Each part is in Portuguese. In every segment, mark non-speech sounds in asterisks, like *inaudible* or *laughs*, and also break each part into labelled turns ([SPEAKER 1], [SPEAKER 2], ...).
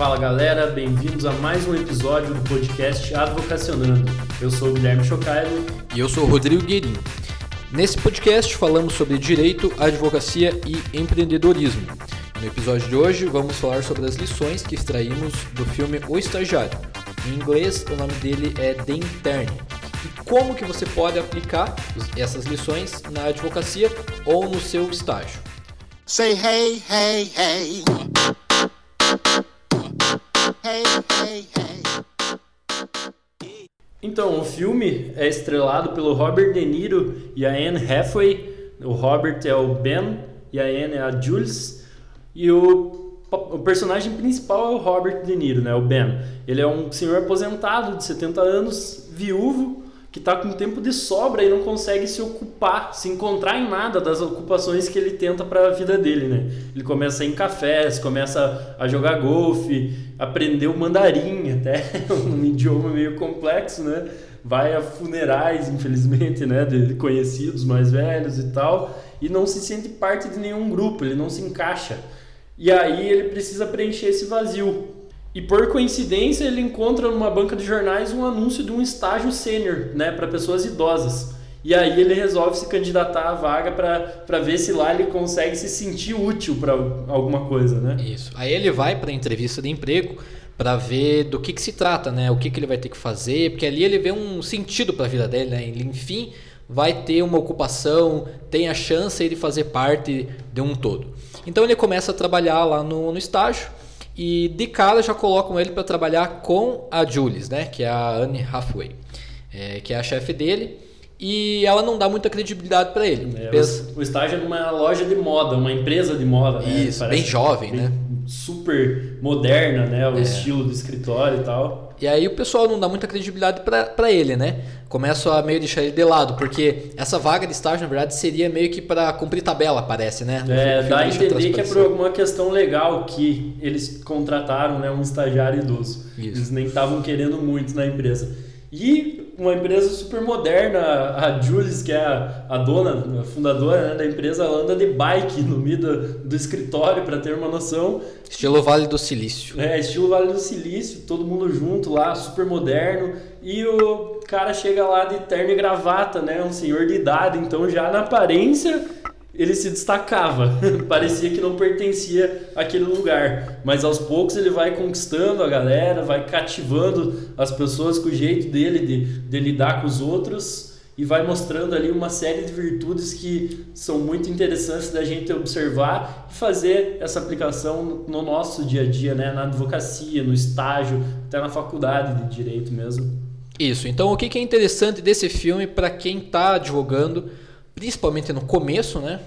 [SPEAKER 1] Fala galera, bem-vindos a mais um episódio do podcast Advocacionando. Eu sou o Guilherme Chocailo
[SPEAKER 2] e eu sou o Rodrigo Guerin. Nesse podcast falamos sobre direito, advocacia e empreendedorismo. No episódio de hoje vamos falar sobre as lições que extraímos do filme O Estagiário. Em inglês, o nome dele é The Intern. E como que você pode aplicar essas lições na advocacia ou no seu estágio. Say hey, hey, hey.
[SPEAKER 1] Então, o filme é estrelado pelo Robert De Niro e a Anne Hathaway. O Robert é o Ben e a Anne é a Jules. E o, o personagem principal é o Robert De Niro, né? O Ben. Ele é um senhor aposentado de 70 anos, viúvo, que está com tempo de sobra e não consegue se ocupar, se encontrar em nada das ocupações que ele tenta para a vida dele, né? Ele começa a ir em cafés, começa a jogar golfe, aprendeu mandarim até, *laughs* um idioma meio complexo, né? Vai a funerais, infelizmente, né, de conhecidos mais velhos e tal, e não se sente parte de nenhum grupo, ele não se encaixa. E aí ele precisa preencher esse vazio. E por coincidência ele encontra numa banca de jornais um anúncio de um estágio sênior, né, para pessoas idosas. E aí ele resolve se candidatar à vaga para ver se lá ele consegue se sentir útil para alguma coisa, né?
[SPEAKER 2] Isso. Aí ele vai para a entrevista de emprego para ver do que, que se trata, né? O que, que ele vai ter que fazer, porque ali ele vê um sentido para a vida dele, né? Ele, enfim, vai ter uma ocupação, tem a chance de fazer parte de um todo. Então ele começa a trabalhar lá no, no estágio e de cara já colocam ele para trabalhar com a Jules, né, que é a Anne Hathaway, é, que é a chefe dele. E ela não dá muita credibilidade para ele.
[SPEAKER 1] É, O estágio é numa loja de moda, uma empresa de moda.
[SPEAKER 2] Né? Isso, bem jovem, bem, né?
[SPEAKER 1] Super moderna, né? O é. estilo do escritório e tal.
[SPEAKER 2] E aí o pessoal não dá muita credibilidade para ele, né? começo a meio deixar ele de lado, porque essa vaga de estágio, na verdade, seria meio que para cumprir tabela, parece, né?
[SPEAKER 1] é, dá a entender que é por alguma questão legal que eles contrataram né, um estagiário idoso. Isso. Eles nem estavam querendo muito na empresa. E uma empresa super moderna, a Jules, que é a, a dona, a fundadora né, da empresa, ela anda de bike no meio do, do escritório, para ter uma noção.
[SPEAKER 2] Estilo Vale do Silício.
[SPEAKER 1] É, estilo Vale do Silício, todo mundo junto lá, super moderno. E o cara chega lá de terno e gravata, né? Um senhor de idade, então já na aparência ele se destacava, *laughs* parecia que não pertencia àquele lugar, mas aos poucos ele vai conquistando a galera, vai cativando as pessoas com o jeito dele de, de lidar com os outros e vai mostrando ali uma série de virtudes que são muito interessantes da gente observar e fazer essa aplicação no nosso dia a dia, né? na advocacia, no estágio, até na faculdade de direito mesmo.
[SPEAKER 2] Isso. Então, o que é interessante desse filme para quem está advogando? Principalmente no começo, né?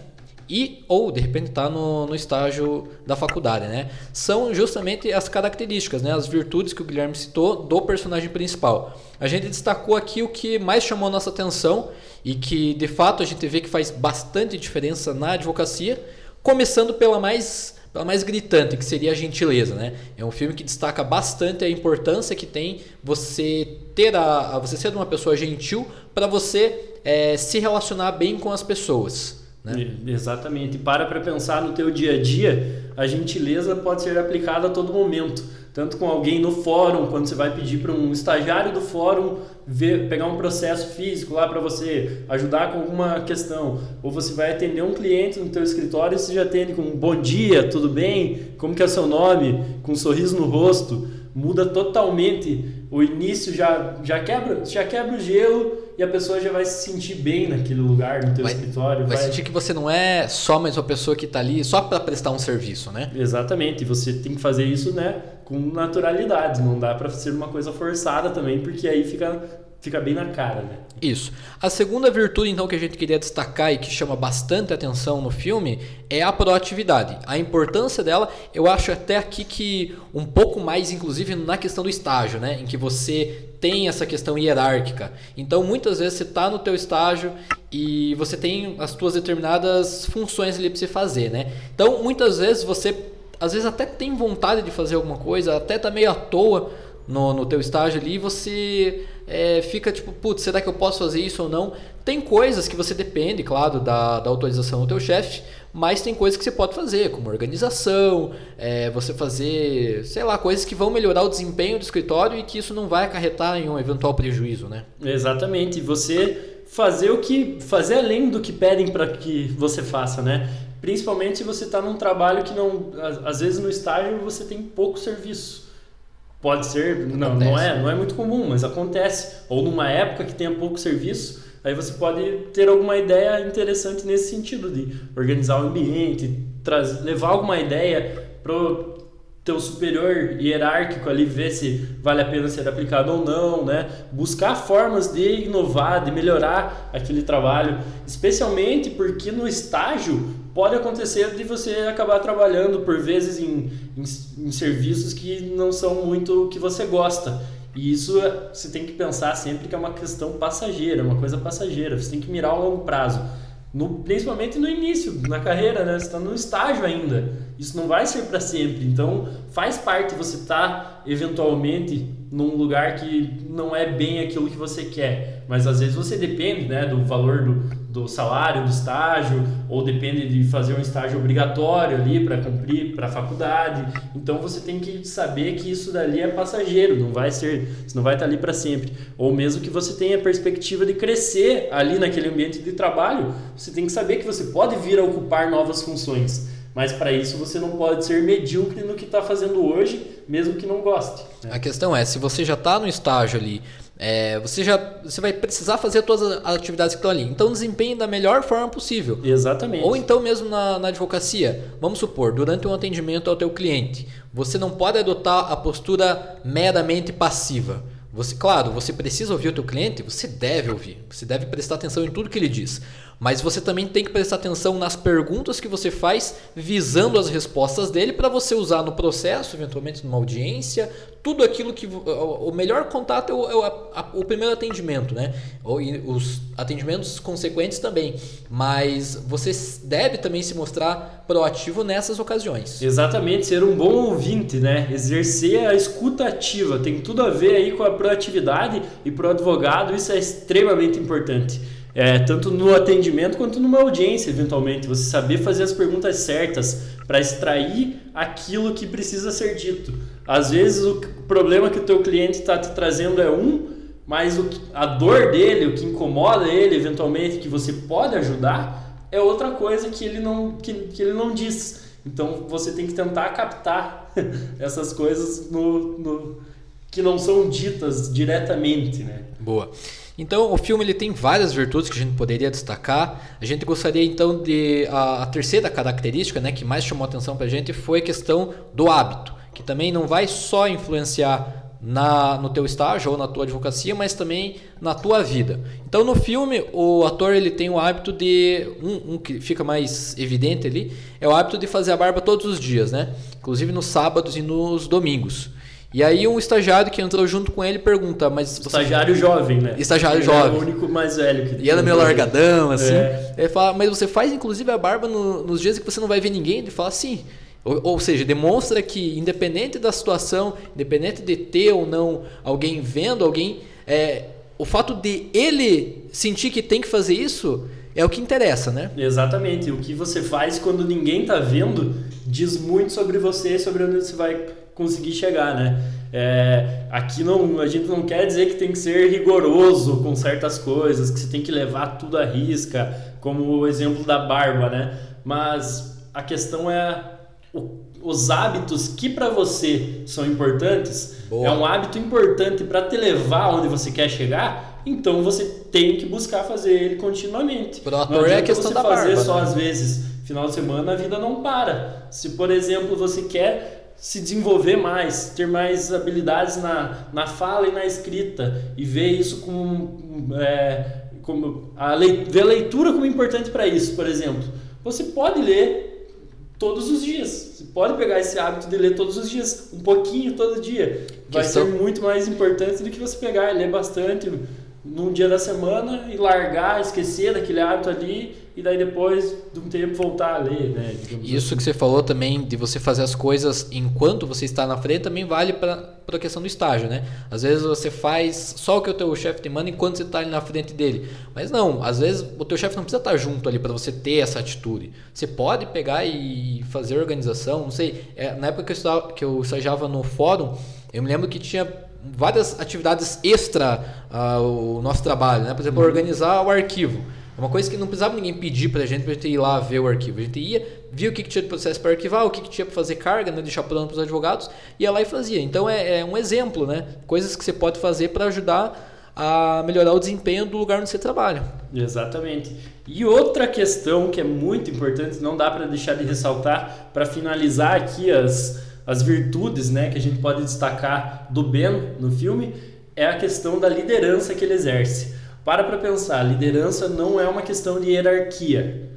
[SPEAKER 2] E ou de repente está no, no estágio da faculdade, né? São justamente as características, né? As virtudes que o Guilherme citou do personagem principal. A gente destacou aqui o que mais chamou nossa atenção e que de fato a gente vê que faz bastante diferença na advocacia, começando pela mais pela mais gritante, que seria a gentileza, né? É um filme que destaca bastante a importância que tem você ter a, a você ser uma pessoa gentil para você é, se relacionar bem com as pessoas. Né?
[SPEAKER 1] Exatamente. Para para pensar no teu dia a dia, a gentileza pode ser aplicada a todo momento. Tanto com alguém no fórum, quando você vai pedir para um estagiário do fórum ver, pegar um processo físico lá para você ajudar com alguma questão, ou você vai atender um cliente no teu escritório e você já atende com bom dia, tudo bem, como que é seu nome, com um sorriso no rosto, muda totalmente o início já já quebra já quebra o gelo e a pessoa já vai se sentir bem naquele lugar, no teu vai, escritório.
[SPEAKER 2] Vai, vai, sentir que você não é só mais uma pessoa que está ali só para prestar um serviço, né?
[SPEAKER 1] Exatamente. E você tem que fazer isso, né, com naturalidade. Não dá para ser uma coisa forçada também, porque aí fica fica bem na cara, né?
[SPEAKER 2] Isso. A segunda virtude, então, que a gente queria destacar e que chama bastante atenção no filme é a proatividade. A importância dela, eu acho até aqui que um pouco mais, inclusive, na questão do estágio, né? Em que você tem essa questão hierárquica. Então, muitas vezes você está no teu estágio e você tem as tuas determinadas funções ali para você fazer, né? Então, muitas vezes você, às vezes até tem vontade de fazer alguma coisa, até tá meio à toa no, no teu estágio ali, você é, fica tipo, putz, será que eu posso fazer isso ou não? Tem coisas que você depende, claro, da, da autorização do teu chefe, mas tem coisas que você pode fazer, como organização, é, você fazer, sei lá, coisas que vão melhorar o desempenho do escritório e que isso não vai acarretar em um eventual prejuízo, né?
[SPEAKER 1] Exatamente. Você fazer o que fazer além do que pedem para que você faça, né? Principalmente se você está num trabalho que não, às vezes no estágio você tem pouco serviço. Pode ser, não, não é, não é muito comum, mas acontece. Ou numa época que tenha pouco serviço, aí você pode ter alguma ideia interessante nesse sentido de organizar o ambiente, trazer, levar alguma ideia pro teu superior hierárquico ali ver se vale a pena ser aplicado ou não, né? Buscar formas de inovar, de melhorar aquele trabalho, especialmente porque no estágio pode acontecer de você acabar trabalhando por vezes em, em, em serviços que não são muito o que você gosta. E isso você tem que pensar sempre que é uma questão passageira, uma coisa passageira. Você tem que mirar a longo prazo. No, principalmente no início, na carreira, né? Você está no estágio ainda. Isso não vai ser para sempre. Então, faz parte você estar tá, eventualmente num lugar que não é bem aquilo que você quer. Mas às vezes você depende né, do valor do, do salário do estágio, ou depende de fazer um estágio obrigatório ali para cumprir para a faculdade. Então você tem que saber que isso dali é passageiro, não vai ser, você não vai estar ali para sempre. Ou mesmo que você tenha a perspectiva de crescer ali naquele ambiente de trabalho, você tem que saber que você pode vir a ocupar novas funções. Mas para isso você não pode ser medíocre no que está fazendo hoje, mesmo que não goste.
[SPEAKER 2] Né? A questão é, se você já está no estágio ali, é, você já você vai precisar fazer todas as atividades que estão ali. Então desempenhe da melhor forma possível.
[SPEAKER 1] Exatamente.
[SPEAKER 2] Ou então mesmo na, na advocacia, vamos supor, durante um atendimento ao teu cliente, você não pode adotar a postura meramente passiva. Você, claro, você precisa ouvir o teu cliente, você deve ouvir, você deve prestar atenção em tudo que ele diz. Mas você também tem que prestar atenção nas perguntas que você faz, visando as respostas dele para você usar no processo, eventualmente numa audiência, tudo aquilo que. O melhor contato é o, é o, a, o primeiro atendimento, né? Os atendimentos consequentes também. Mas você deve também se mostrar proativo nessas ocasiões.
[SPEAKER 1] Exatamente, ser um bom ouvinte, né? Exercer a escuta ativa. Tem tudo a ver aí com a proatividade e para o advogado isso é extremamente importante. É, tanto no atendimento quanto numa audiência, eventualmente. Você saber fazer as perguntas certas para extrair aquilo que precisa ser dito. Às vezes o problema que o teu cliente está te trazendo é um, mas o, a dor dele, o que incomoda ele, eventualmente, que você pode ajudar, é outra coisa que ele não, que, que ele não diz. Então você tem que tentar captar *laughs* essas coisas no, no, que não são ditas diretamente. Né?
[SPEAKER 2] Boa. Então, o filme ele tem várias virtudes que a gente poderia destacar. A gente gostaria então de a, a terceira característica, né, que mais chamou atenção para a gente foi a questão do hábito, que também não vai só influenciar na, no teu estágio ou na tua advocacia, mas também na tua vida. Então no filme o ator ele tem o hábito de um, um, que fica mais evidente ali é o hábito de fazer a barba todos os dias, né? Inclusive nos sábados e nos domingos. E aí um estagiário que entrou junto com ele pergunta, mas...
[SPEAKER 1] Estagiário jovem, né?
[SPEAKER 2] Estagiário
[SPEAKER 1] ele
[SPEAKER 2] jovem.
[SPEAKER 1] É o único mais velho que
[SPEAKER 2] E era meio largadão, assim. É. Ele fala, mas você faz inclusive a barba no, nos dias que você não vai ver ninguém? Ele fala, sim. Ou, ou, seja, demonstra que independente da situação, independente de ter ou não alguém vendo, alguém... É, o fato de ele sentir que tem que fazer isso é o que interessa, né?
[SPEAKER 1] Exatamente. O que você faz quando ninguém está vendo diz muito sobre você, sobre onde você vai conseguir chegar, né? É, aqui não, a gente não quer dizer que tem que ser rigoroso com certas coisas, que você tem que levar tudo à risca, como o exemplo da barba, né? Mas a questão é o, os hábitos que para você são importantes. Boa. É um hábito importante para te levar onde você quer chegar. Então você tem que buscar fazer ele continuamente.
[SPEAKER 2] Ator é a questão
[SPEAKER 1] você
[SPEAKER 2] da
[SPEAKER 1] fazer
[SPEAKER 2] barba,
[SPEAKER 1] só
[SPEAKER 2] né?
[SPEAKER 1] às vezes final de semana a vida não para. Se por exemplo você quer se desenvolver mais, ter mais habilidades na, na fala e na escrita e ver isso como, é, como a leitura, ver a leitura como importante para isso, por exemplo. Você pode ler todos os dias. Você pode pegar esse hábito de ler todos os dias, um pouquinho todo dia. Vai ser muito mais importante do que você pegar e ler bastante num dia da semana e largar, esquecer daquele hábito ali e daí depois de um tempo voltar a ler, né?
[SPEAKER 2] Isso assim. que você falou também de você fazer as coisas enquanto você está na frente também vale para a questão do estágio, né? Às vezes você faz só o que o teu chefe te manda enquanto você está ali na frente dele. Mas não, às vezes o teu chefe não precisa estar junto ali para você ter essa atitude. Você pode pegar e fazer organização, não sei. É, na época que eu, estava, que eu estagiava no fórum, eu me lembro que tinha várias atividades extra ao nosso trabalho, né? Por exemplo, uhum. organizar o arquivo. É uma coisa que não precisava ninguém pedir pra gente pra gente ir lá ver o arquivo. A gente ia, via o que, que tinha de processo para arquivar, o que, que tinha para fazer carga, né, deixar pronto para os advogados, ia lá e fazia. Então é, é um exemplo, né? Coisas que você pode fazer para ajudar a melhorar o desempenho do lugar onde você trabalha.
[SPEAKER 1] Exatamente. E outra questão que é muito importante, não dá para deixar de ressaltar, para finalizar aqui as, as virtudes né, que a gente pode destacar do Ben no filme, é a questão da liderança que ele exerce. Para para pensar, liderança não é uma questão de hierarquia.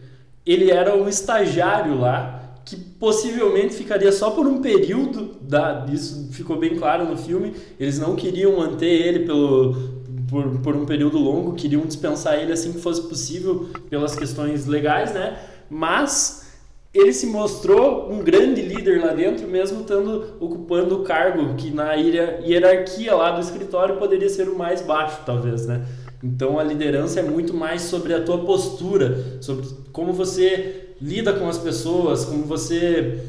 [SPEAKER 1] Ele era um estagiário lá que possivelmente ficaria só por um período, da, isso ficou bem claro no filme. Eles não queriam manter ele pelo, por, por um período longo, queriam dispensar ele assim que fosse possível pelas questões legais, né? Mas ele se mostrou um grande líder lá dentro, mesmo estando ocupando o cargo que na hierarquia lá do escritório poderia ser o mais baixo, talvez, né? Então a liderança é muito mais sobre a tua postura, sobre como você lida com as pessoas, como você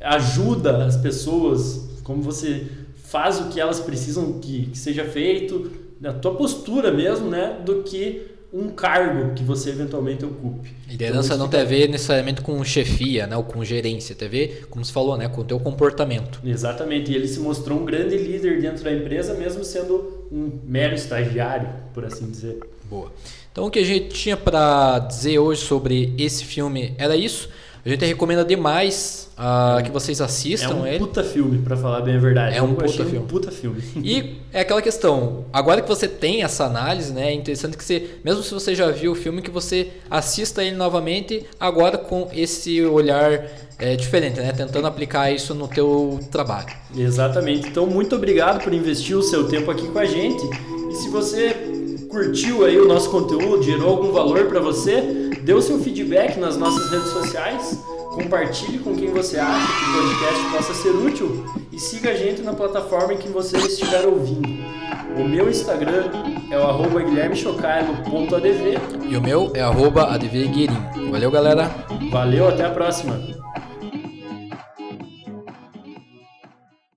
[SPEAKER 1] ajuda as pessoas, como você faz o que elas precisam que, que seja feito, a tua postura mesmo, né, do que um cargo que você eventualmente ocupe.
[SPEAKER 2] Liderança então, não tem a ver necessariamente com chefia, né, ou com gerência, tem a ver, como você falou, né, com o teu comportamento.
[SPEAKER 1] Exatamente, e ele se mostrou um grande líder dentro da empresa, mesmo sendo um mero estagiário, por assim dizer.
[SPEAKER 2] Boa. Então o que a gente tinha para dizer hoje sobre esse filme era isso. A gente recomenda demais uh, que vocês assistam
[SPEAKER 1] ele.
[SPEAKER 2] É um ele.
[SPEAKER 1] puta filme, para falar bem a verdade.
[SPEAKER 2] É um puta filme.
[SPEAKER 1] um puta filme.
[SPEAKER 2] E é aquela questão, agora que você tem essa análise, né, é interessante que você, mesmo se você já viu o filme, que você assista ele novamente, agora com esse olhar é, diferente, né, tentando aplicar isso no teu trabalho.
[SPEAKER 1] Exatamente. Então, muito obrigado por investir o seu tempo aqui com a gente. E se você curtiu aí o nosso conteúdo, gerou algum valor para você, Dê o seu feedback nas nossas redes sociais, compartilhe com quem você acha que o podcast possa ser útil e siga a gente na plataforma em que você estiver ouvindo. O meu Instagram é o arroba guilhermechocalo.adv
[SPEAKER 2] e o meu é arroba advguerim. Valeu, galera!
[SPEAKER 1] Valeu, até a próxima!